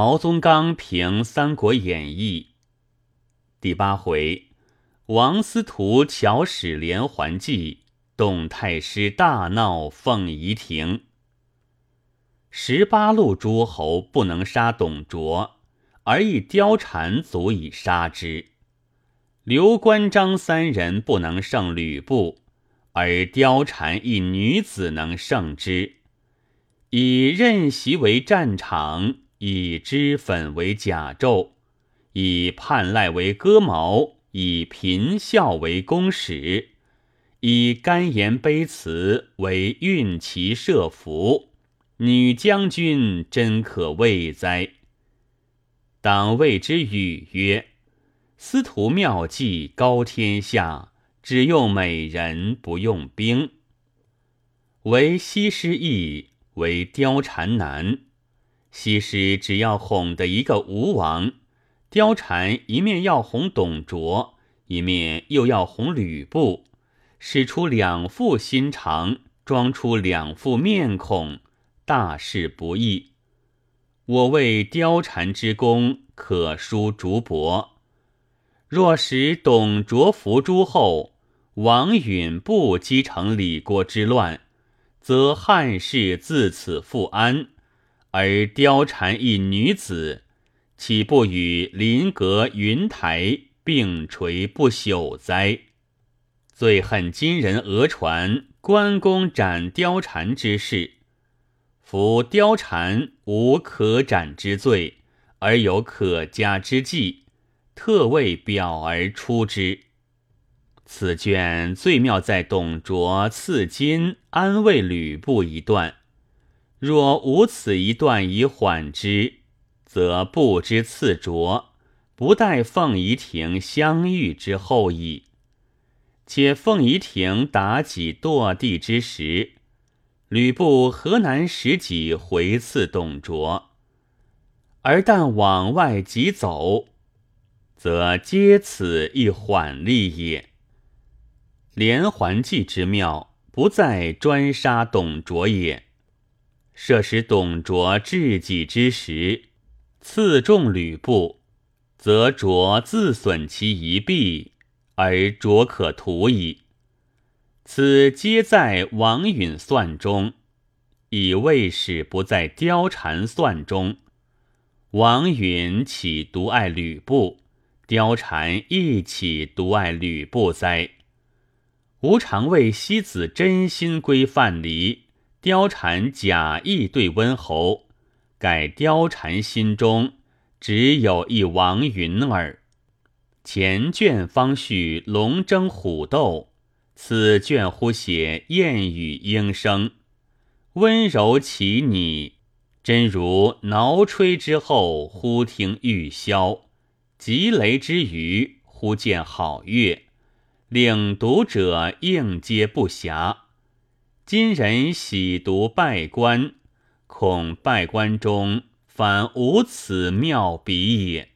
毛宗刚评《三国演义》第八回：王司徒巧使连环计，董太师大闹凤仪亭。十八路诸侯不能杀董卓，而一貂蝉足以杀之；刘关张三人不能胜吕布，而貂蝉一女子能胜之。以任席为战场，以脂粉为甲胄，以叛赖为戈矛，以贫笑为弓矢，以甘言卑辞为运旗射符。女将军真可畏哉！当谓之语曰：“司徒妙计高天下，只用美人，不用兵。为西施易。”为貂蝉难，西施只要哄的一个吴王，貂蝉一面要哄董卓，一面又要哄吕布，使出两副心肠，装出两副面孔，大事不易。我为貂蝉之功，可书竹帛。若使董卓伏诸后，王允不击成李郭之乱。则汉室自此复安，而貂蝉一女子，岂不与临阁云台并垂不朽哉？最恨今人讹传关公斩貂蝉之事，夫貂蝉无可斩之罪，而有可加之计，特为表而出之。此卷最妙在董卓赐金安慰吕布一段，若无此一段以缓之，则不知赐卓，不待凤仪亭相遇之后矣。且凤仪亭妲己堕地之时，吕布何难使己回赐董卓？而但往外急走，则皆此一缓力也。连环计之妙，不在专杀董卓也。设使董卓至己之时，刺中吕布，则卓自损其一臂，而卓可图矣。此皆在王允算中，以未使不在貂蝉算中。王允岂独爱吕布？貂蝉亦岂独爱吕布哉？吾常谓西子真心归范蠡，貂蝉假意对温侯，盖貂蝉心中只有一王允儿。前卷方叙龙争虎斗，此卷忽写燕语莺声，温柔其拟，真如挠吹之后，忽听玉箫；急雷之余，忽见好乐。令读者应接不暇。今人喜读拜官，恐拜官中反无此妙笔也。